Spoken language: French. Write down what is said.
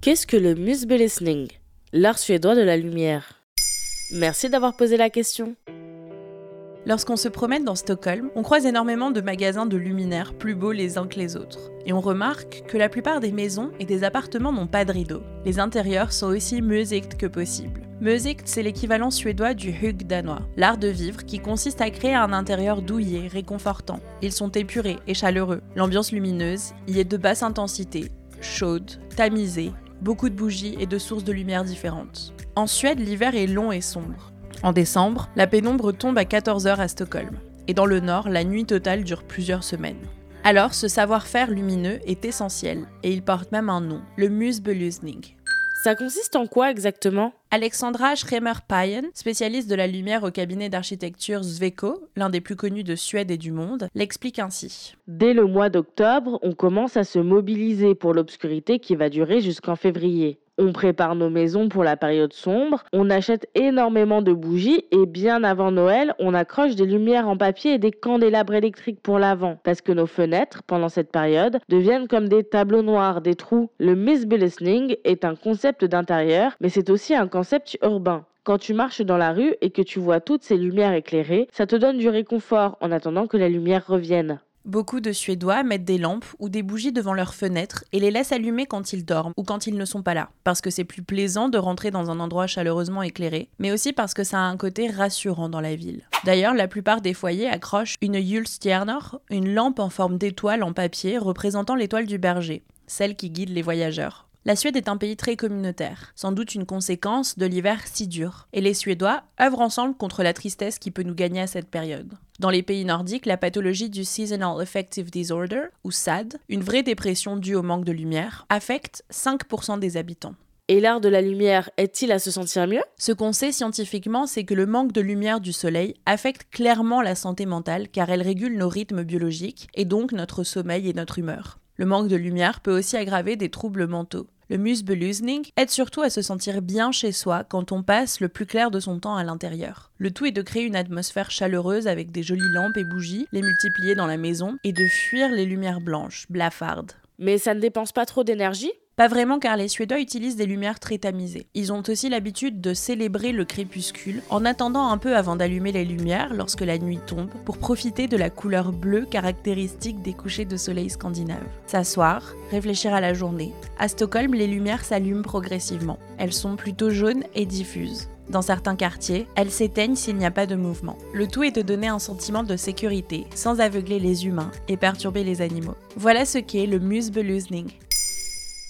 Qu'est-ce que le musbelesning L'art suédois de la lumière. Merci d'avoir posé la question. Lorsqu'on se promène dans Stockholm, on croise énormément de magasins de luminaires plus beaux les uns que les autres. Et on remarque que la plupart des maisons et des appartements n'ont pas de rideaux. Les intérieurs sont aussi musikt que possible. Musikt, c'est l'équivalent suédois du hug danois, l'art de vivre qui consiste à créer un intérieur douillet, réconfortant. Ils sont épurés et chaleureux. L'ambiance lumineuse y est de basse intensité, chaude, tamisée, beaucoup de bougies et de sources de lumière différentes. En Suède, l'hiver est long et sombre. En décembre, la pénombre tombe à 14h à Stockholm. Et dans le nord, la nuit totale dure plusieurs semaines. Alors, ce savoir-faire lumineux est essentiel, et il porte même un nom, le musbelusning. Ça consiste en quoi exactement? Alexandra Schremer-Payen, spécialiste de la lumière au cabinet d'architecture Sweco, l'un des plus connus de Suède et du monde, l'explique ainsi. Dès le mois d'octobre, on commence à se mobiliser pour l'obscurité qui va durer jusqu'en février. On prépare nos maisons pour la période sombre, on achète énormément de bougies et bien avant Noël, on accroche des lumières en papier et des candélabres électriques pour l'avant parce que nos fenêtres, pendant cette période, deviennent comme des tableaux noirs, des trous. Le misbelisning est un concept d'intérieur, mais c'est aussi un concept urbain. Quand tu marches dans la rue et que tu vois toutes ces lumières éclairées, ça te donne du réconfort en attendant que la lumière revienne. Beaucoup de Suédois mettent des lampes ou des bougies devant leurs fenêtres et les laissent allumer quand ils dorment ou quand ils ne sont pas là, parce que c'est plus plaisant de rentrer dans un endroit chaleureusement éclairé, mais aussi parce que ça a un côté rassurant dans la ville. D'ailleurs, la plupart des foyers accrochent une Julstjerner, une lampe en forme d'étoile en papier représentant l'étoile du berger, celle qui guide les voyageurs. La Suède est un pays très communautaire, sans doute une conséquence de l'hiver si dur, et les Suédois œuvrent ensemble contre la tristesse qui peut nous gagner à cette période. Dans les pays nordiques, la pathologie du Seasonal Affective Disorder, ou SAD, une vraie dépression due au manque de lumière, affecte 5% des habitants. Et l'art de la lumière est-il à se sentir mieux? Ce qu'on sait scientifiquement, c'est que le manque de lumière du soleil affecte clairement la santé mentale car elle régule nos rythmes biologiques et donc notre sommeil et notre humeur. Le manque de lumière peut aussi aggraver des troubles mentaux. Le musbelusning aide surtout à se sentir bien chez soi quand on passe le plus clair de son temps à l'intérieur. Le tout est de créer une atmosphère chaleureuse avec des jolies lampes et bougies, les multiplier dans la maison et de fuir les lumières blanches, blafardes. Mais ça ne dépense pas trop d'énergie? Pas vraiment car les Suédois utilisent des lumières très tamisées. Ils ont aussi l'habitude de célébrer le crépuscule en attendant un peu avant d'allumer les lumières lorsque la nuit tombe pour profiter de la couleur bleue caractéristique des couchers de soleil scandinaves. S'asseoir, réfléchir à la journée. À Stockholm, les lumières s'allument progressivement. Elles sont plutôt jaunes et diffuses. Dans certains quartiers, elles s'éteignent s'il n'y a pas de mouvement. Le tout est de donner un sentiment de sécurité, sans aveugler les humains et perturber les animaux. Voilà ce qu'est le musbelusning.